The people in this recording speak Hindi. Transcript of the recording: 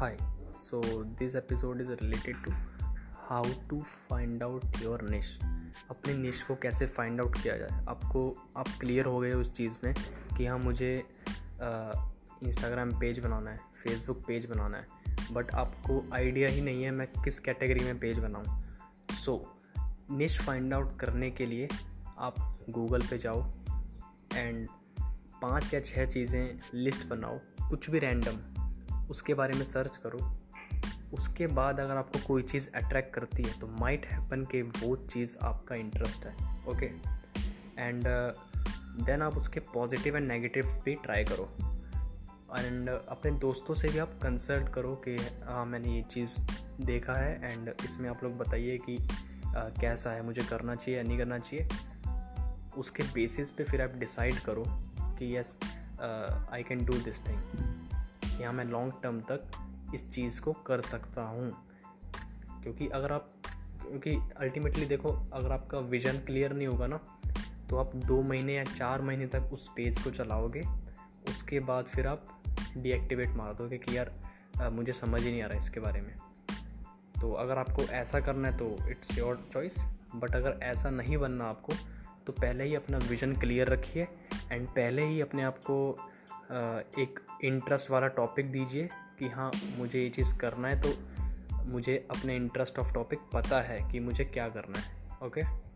Hi, so this episode is related to how to find out your niche. अपने निश को कैसे फाइंड आउट किया जाए? आपको आप क्लियर हो गए उस चीज़ में कि हाँ मुझे इंस्टाग्राम पेज बनाना है फेसबुक पेज बनाना है बट आपको आइडिया ही नहीं है मैं किस कैटेगरी में पेज बनाऊँ। सो निश फाइंड आउट करने के लिए आप गूगल पे जाओ एंड पाँच या छः चीज़ें लिस्ट बनाओ कुछ भी रैंडम उसके बारे में सर्च करो। उसके बाद अगर आपको कोई चीज़ अट्रैक्ट करती है तो माइट हैपन के वो चीज़ आपका इंटरेस्ट है ओके एंड देन आप उसके पॉजिटिव एंड नेगेटिव भी ट्राई करो। एंड अपने दोस्तों से भी आप कंसल्ट करो कि हाँ मैंने ये चीज़ देखा है एंड इसमें आप लोग बताइए कि uh, कैसा है मुझे करना चाहिए या नहीं करना चाहिए। उसके बेसिस पे फिर आप डिसाइड करो कि yes I can do this thing हाँ मैं लॉन्ग टर्म तक इस चीज़ को कर सकता हूँ। क्योंकि अगर आप क्योंकि अल्टीमेटली देखो अगर आपका विज़न क्लियर नहीं होगा ना तो आप दो महीने या चार महीने तक उस पेज को चलाओगे। उसके बाद फिर आप डीएक्टिवेट मार दोगे कि यार आ, मुझे समझ ही नहीं आ रहा इसके बारे में। तो अगर आपको ऐसा करना है तो इट्स योर चॉइस बट अगर ऐसा नहीं बनना आपको तो पहले ही अपना विज़न क्लियर रखिए एंड पहले ही अपने आप को एक इंटरेस्ट वाला टॉपिक दीजिए कि हाँ मुझे ये चीज़ करना है तो मुझे अपने इंटरेस्ट ऑफ़ टॉपिक पता है कि मुझे क्या करना है ओके okay?